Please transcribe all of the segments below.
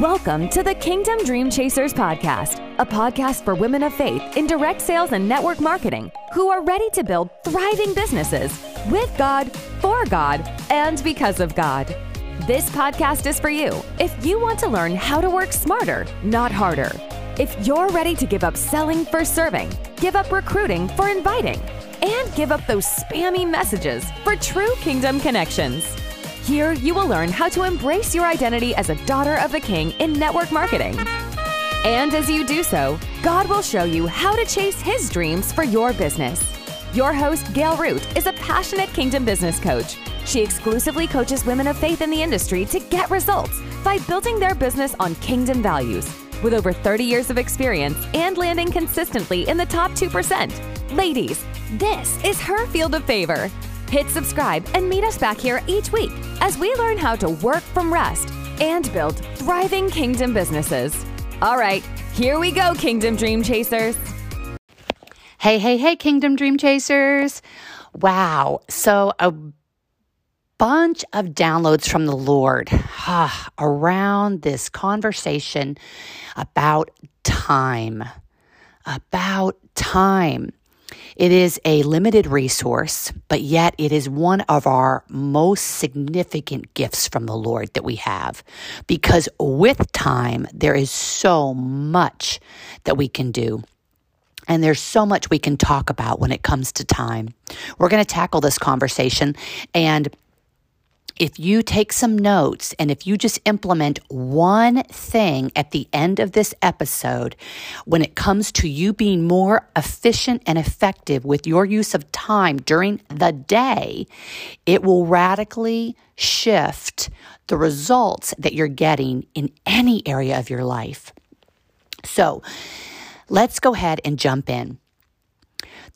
Welcome to the Kingdom Dream Chasers podcast, a podcast for women of faith in direct sales and network marketing who are ready to build thriving businesses with God, for God, and because of God. This podcast is for you if you want to learn how to work smarter, not harder. If you're ready to give up selling for serving, give up recruiting for inviting, and give up those spammy messages for true kingdom connections. Here, you will learn how to embrace your identity as a daughter of the King in network marketing. And as you do so, God will show you how to chase His dreams for your business. Your host, Gail Root, is a passionate kingdom business coach. She exclusively coaches women of faith in the industry to get results by building their business on kingdom values. With over 30 years of experience and landing consistently in the top 2%. Ladies, this is her field of favor. Hit subscribe and meet us back here each week as we learn how to work from rest and build thriving kingdom businesses. All right, here we go, Kingdom Dream Chasers. Hey, hey, hey, Kingdom Dream Chasers. Wow. So, a bunch of downloads from the Lord around this conversation about time. About time. It is a limited resource, but yet it is one of our most significant gifts from the Lord that we have. Because with time, there is so much that we can do. And there's so much we can talk about when it comes to time. We're going to tackle this conversation and if you take some notes and if you just implement one thing at the end of this episode, when it comes to you being more efficient and effective with your use of time during the day, it will radically shift the results that you're getting in any area of your life. So let's go ahead and jump in.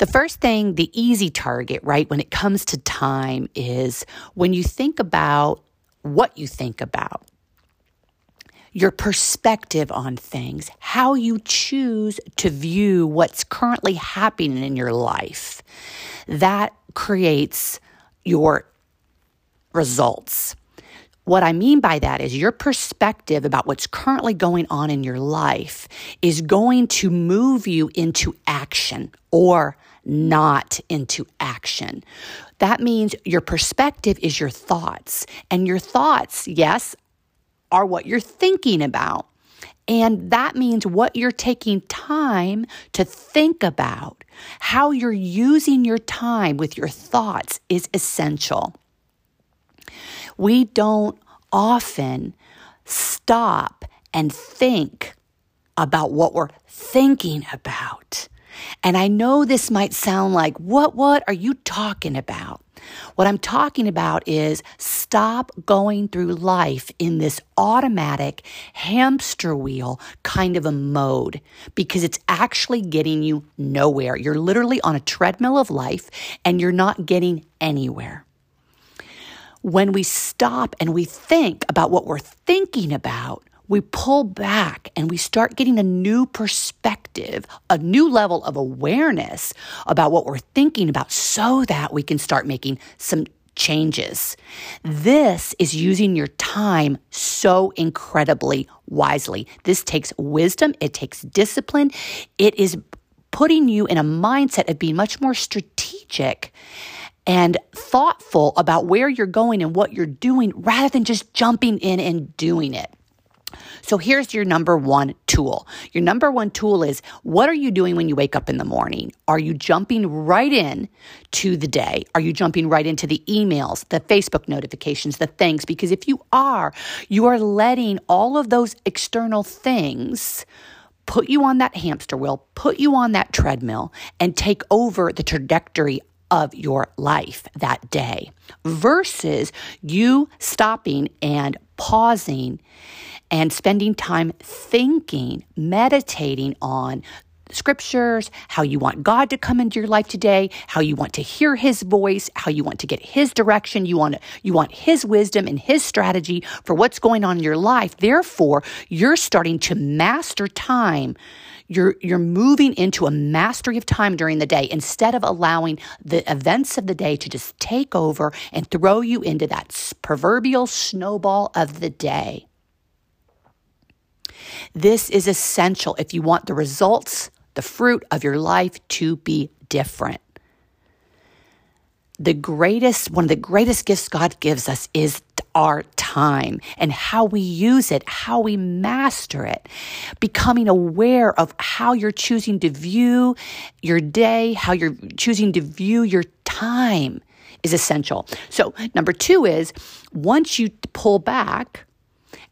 The first thing, the easy target, right, when it comes to time is when you think about what you think about, your perspective on things, how you choose to view what's currently happening in your life. That creates your results. What I mean by that is your perspective about what's currently going on in your life is going to move you into action or not into action. That means your perspective is your thoughts, and your thoughts, yes, are what you're thinking about. And that means what you're taking time to think about. How you're using your time with your thoughts is essential. We don't often stop and think about what we're thinking about. And I know this might sound like, what, what are you talking about? What I'm talking about is stop going through life in this automatic hamster wheel kind of a mode because it's actually getting you nowhere. You're literally on a treadmill of life and you're not getting anywhere. When we stop and we think about what we're thinking about, we pull back and we start getting a new perspective, a new level of awareness about what we're thinking about so that we can start making some changes. This is using your time so incredibly wisely. This takes wisdom, it takes discipline, it is putting you in a mindset of being much more strategic and thoughtful about where you're going and what you're doing rather than just jumping in and doing it. So here's your number one tool. Your number one tool is what are you doing when you wake up in the morning? Are you jumping right in to the day? Are you jumping right into the emails, the Facebook notifications, the things? Because if you are, you are letting all of those external things put you on that hamster wheel, put you on that treadmill, and take over the trajectory of your life that day versus you stopping and pausing and spending time thinking, meditating on scriptures, how you want God to come into your life today, how you want to hear his voice, how you want to get his direction, you want you want his wisdom and his strategy for what's going on in your life. Therefore, you're starting to master time. You're you're moving into a mastery of time during the day instead of allowing the events of the day to just take over and throw you into that proverbial snowball of the day. This is essential if you want the results, the fruit of your life to be different. The greatest, one of the greatest gifts God gives us is our time and how we use it, how we master it, becoming aware of how you're choosing to view your day, how you're choosing to view your time is essential. So, number two is once you pull back,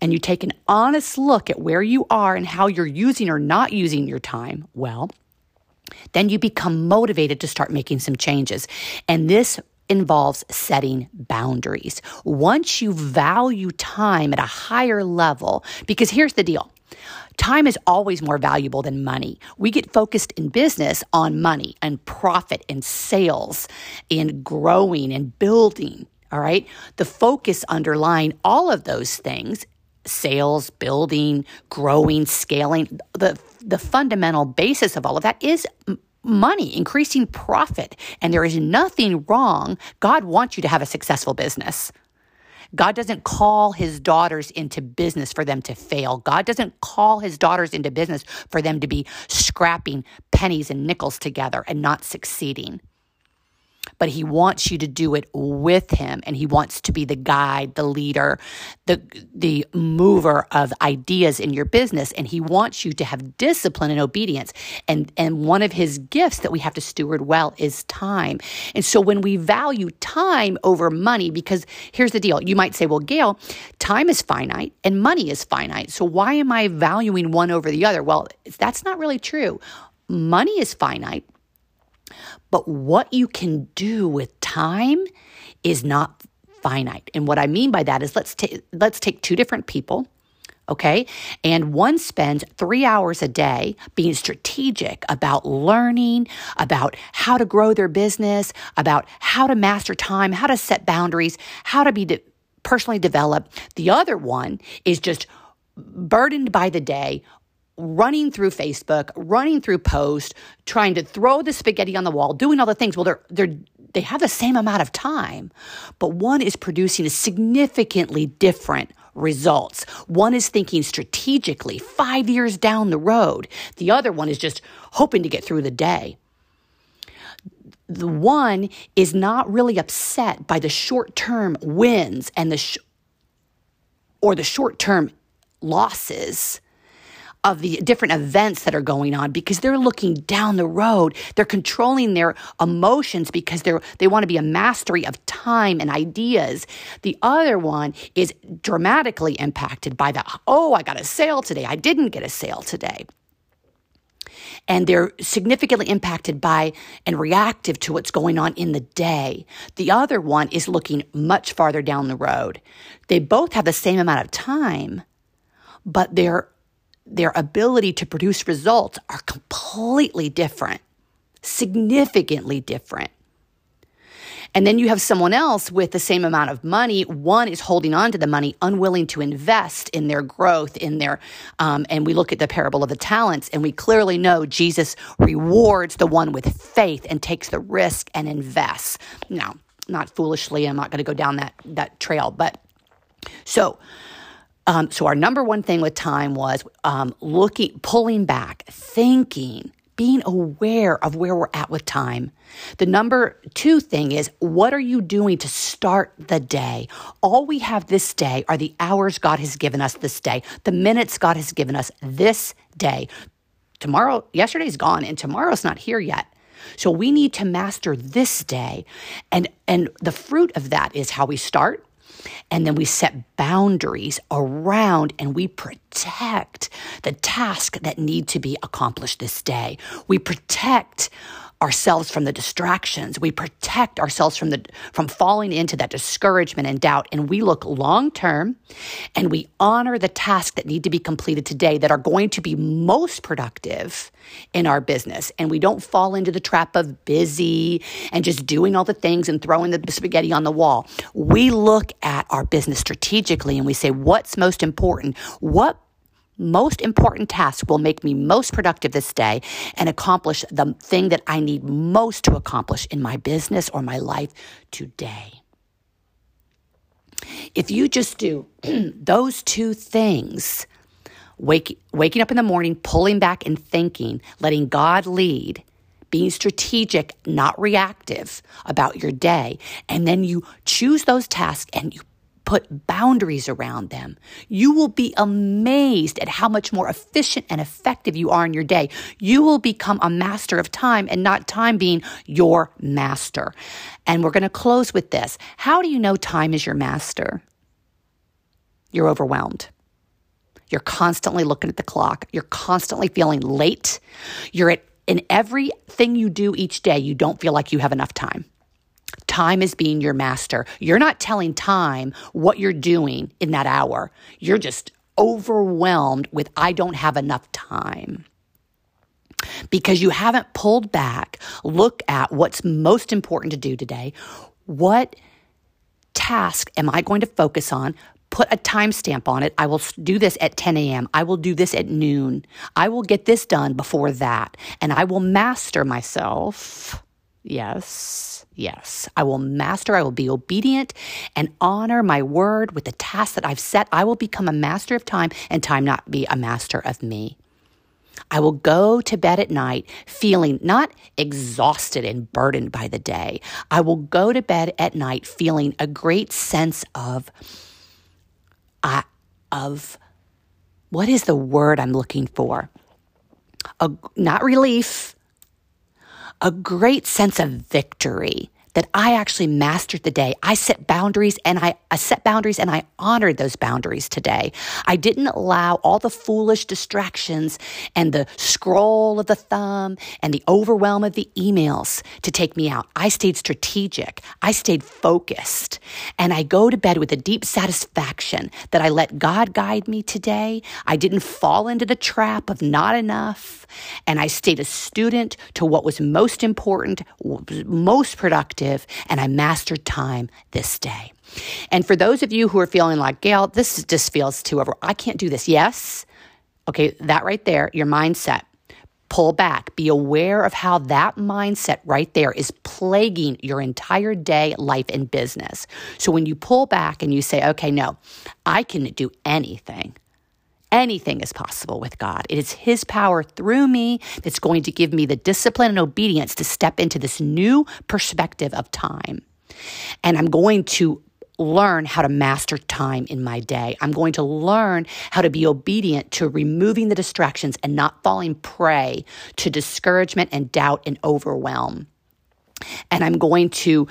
and you take an honest look at where you are and how you're using or not using your time well, then you become motivated to start making some changes. And this involves setting boundaries. Once you value time at a higher level, because here's the deal. Time is always more valuable than money. We get focused in business on money and profit and sales and growing and building. All right. The focus underlying all of those things sales, building, growing, scaling, the, the fundamental basis of all of that is money, increasing profit. And there is nothing wrong. God wants you to have a successful business. God doesn't call his daughters into business for them to fail. God doesn't call his daughters into business for them to be scrapping pennies and nickels together and not succeeding but he wants you to do it with him and he wants to be the guide, the leader, the the mover of ideas in your business and he wants you to have discipline and obedience. And and one of his gifts that we have to steward well is time. And so when we value time over money because here's the deal. You might say, "Well, Gail, time is finite and money is finite. So why am I valuing one over the other?" Well, that's not really true. Money is finite but what you can do with time is not finite. And what I mean by that is let's take let's take two different people, okay? And one spends 3 hours a day being strategic about learning, about how to grow their business, about how to master time, how to set boundaries, how to be de- personally developed. The other one is just burdened by the day, running through Facebook, running through post, trying to throw the spaghetti on the wall, doing all the things. Well, they're they're they have the same amount of time, but one is producing a significantly different results. One is thinking strategically 5 years down the road. The other one is just hoping to get through the day. The one is not really upset by the short-term wins and the sh- or the short-term losses of the different events that are going on because they're looking down the road. They're controlling their emotions because they're they want to be a mastery of time and ideas. The other one is dramatically impacted by the oh, I got a sale today. I didn't get a sale today. And they're significantly impacted by and reactive to what's going on in the day. The other one is looking much farther down the road. They both have the same amount of time, but they're their ability to produce results are completely different, significantly different. And then you have someone else with the same amount of money. One is holding on to the money, unwilling to invest in their growth, in their, um, and we look at the parable of the talents, and we clearly know Jesus rewards the one with faith and takes the risk and invests. Now, not foolishly, I'm not going to go down that that trail, but so um, so our number one thing with time was um, looking, pulling back, thinking, being aware of where we're at with time. The number two thing is what are you doing to start the day? All we have this day are the hours God has given us this day, the minutes God has given us this day. Tomorrow, yesterday's gone, and tomorrow's not here yet. So we need to master this day. And and the fruit of that is how we start, and then we set boundaries around and we protect the tasks that need to be accomplished this day. We protect ourselves from the distractions. We protect ourselves from the from falling into that discouragement and doubt and we look long term and we honor the tasks that need to be completed today that are going to be most productive in our business and we don't fall into the trap of busy and just doing all the things and throwing the spaghetti on the wall. We look at our business strategically and we say what's most important? What most important task will make me most productive this day and accomplish the thing that I need most to accomplish in my business or my life today. If you just do those two things, Wake, waking up in the morning, pulling back and thinking, letting God lead, being strategic, not reactive about your day. And then you choose those tasks and you put boundaries around them. You will be amazed at how much more efficient and effective you are in your day. You will become a master of time and not time being your master. And we're going to close with this. How do you know time is your master? You're overwhelmed. You're constantly looking at the clock. You're constantly feeling late. You're at in everything you do each day, you don't feel like you have enough time. Time is being your master. You're not telling time what you're doing in that hour. You're just overwhelmed with, I don't have enough time. Because you haven't pulled back, look at what's most important to do today. What task am I going to focus on? Put a timestamp on it. I will do this at 10 a.m. I will do this at noon. I will get this done before that. And I will master myself. Yes Yes, I will master, I will be obedient and honor my word with the task that I've set. I will become a master of time and time not be a master of me. I will go to bed at night feeling not exhausted and burdened by the day. I will go to bed at night feeling a great sense of, uh, of what is the word I'm looking for? A, not relief, a great sense of victory that I actually mastered the day. I set boundaries and I, I, set boundaries and I honored those boundaries today. I didn't allow all the foolish distractions and the scroll of the thumb and the overwhelm of the emails to take me out. I stayed strategic. I stayed focused and I go to bed with a deep satisfaction that I let God guide me today. I didn't fall into the trap of not enough and I stayed a student to what was most important, most productive and I mastered time this day. And for those of you who are feeling like, Gail, this just feels too over, I can't do this. Yes. Okay, that right there, your mindset. Pull back. Be aware of how that mindset right there is plaguing your entire day, life, and business. So when you pull back and you say, okay, no, I can do anything. Anything is possible with God. It is His power through me that's going to give me the discipline and obedience to step into this new perspective of time. And I'm going to learn how to master time in my day. I'm going to learn how to be obedient to removing the distractions and not falling prey to discouragement and doubt and overwhelm. And I'm going to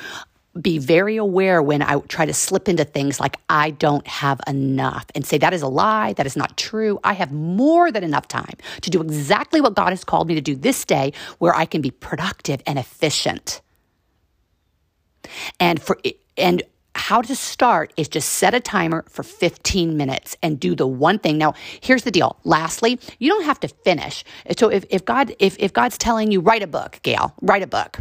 be very aware when I try to slip into things like I don't have enough and say that is a lie, that is not true. I have more than enough time to do exactly what God has called me to do this day where I can be productive and efficient. And for and how to start is just set a timer for 15 minutes and do the one thing. Now, here's the deal. Lastly, you don't have to finish. So if, if God if, if God's telling you write a book, Gail, write a book.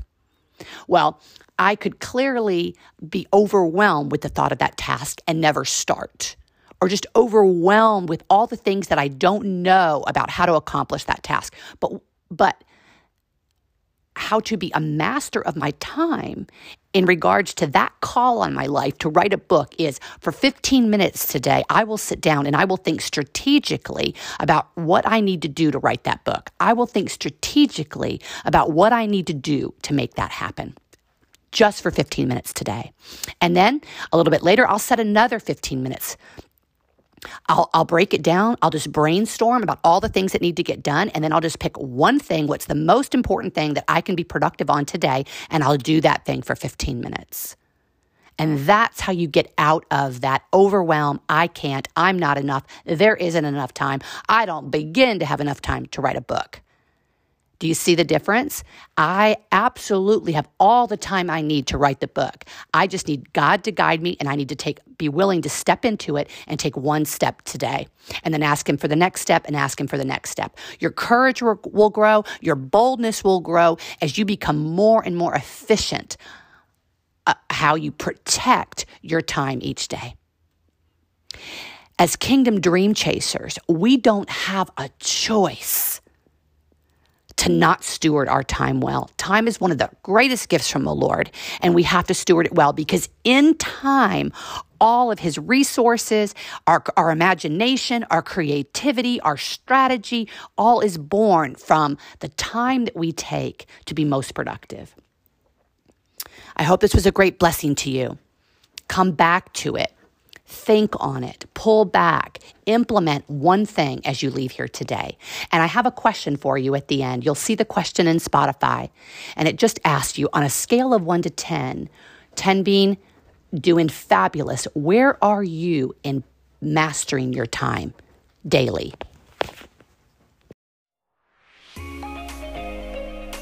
Well, I could clearly be overwhelmed with the thought of that task and never start, or just overwhelmed with all the things that I don't know about how to accomplish that task. But, but, how to be a master of my time in regards to that call on my life to write a book is for 15 minutes today, I will sit down and I will think strategically about what I need to do to write that book. I will think strategically about what I need to do to make that happen just for 15 minutes today. And then a little bit later, I'll set another 15 minutes. I'll, I'll break it down. I'll just brainstorm about all the things that need to get done. And then I'll just pick one thing, what's the most important thing that I can be productive on today. And I'll do that thing for 15 minutes. And that's how you get out of that overwhelm. I can't. I'm not enough. There isn't enough time. I don't begin to have enough time to write a book. Do you see the difference? I absolutely have all the time I need to write the book. I just need God to guide me and I need to take be willing to step into it and take one step today. And then ask him for the next step and ask him for the next step. Your courage will grow, your boldness will grow as you become more and more efficient uh, how you protect your time each day. As kingdom dream chasers, we don't have a choice to not steward our time well. Time is one of the greatest gifts from the Lord, and we have to steward it well because in time, all of his resources, our, our imagination, our creativity, our strategy, all is born from the time that we take to be most productive. I hope this was a great blessing to you. Come back to it. Think on it, pull back, implement one thing as you leave here today. And I have a question for you at the end. You'll see the question in Spotify, and it just asks you on a scale of one to 10, 10 being doing fabulous, where are you in mastering your time daily?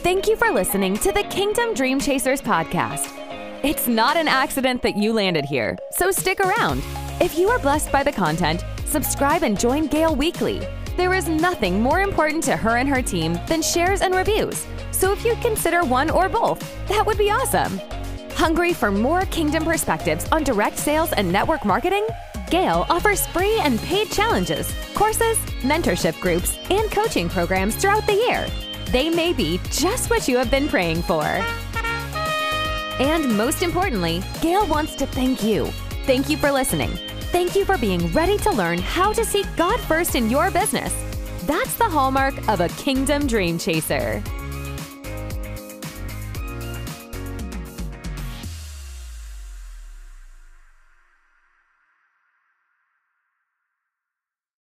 Thank you for listening to the Kingdom Dream Chasers podcast. It's not an accident that you landed here, so stick around. If you are blessed by the content, subscribe and join Gail weekly. There is nothing more important to her and her team than shares and reviews. So if you'd consider one or both, that would be awesome. Hungry for more kingdom perspectives on direct sales and network marketing? Gail offers free and paid challenges, courses, mentorship groups, and coaching programs throughout the year. They may be just what you have been praying for. And most importantly, Gail wants to thank you. Thank you for listening. Thank you for being ready to learn how to seek God first in your business. That's the hallmark of a kingdom dream chaser.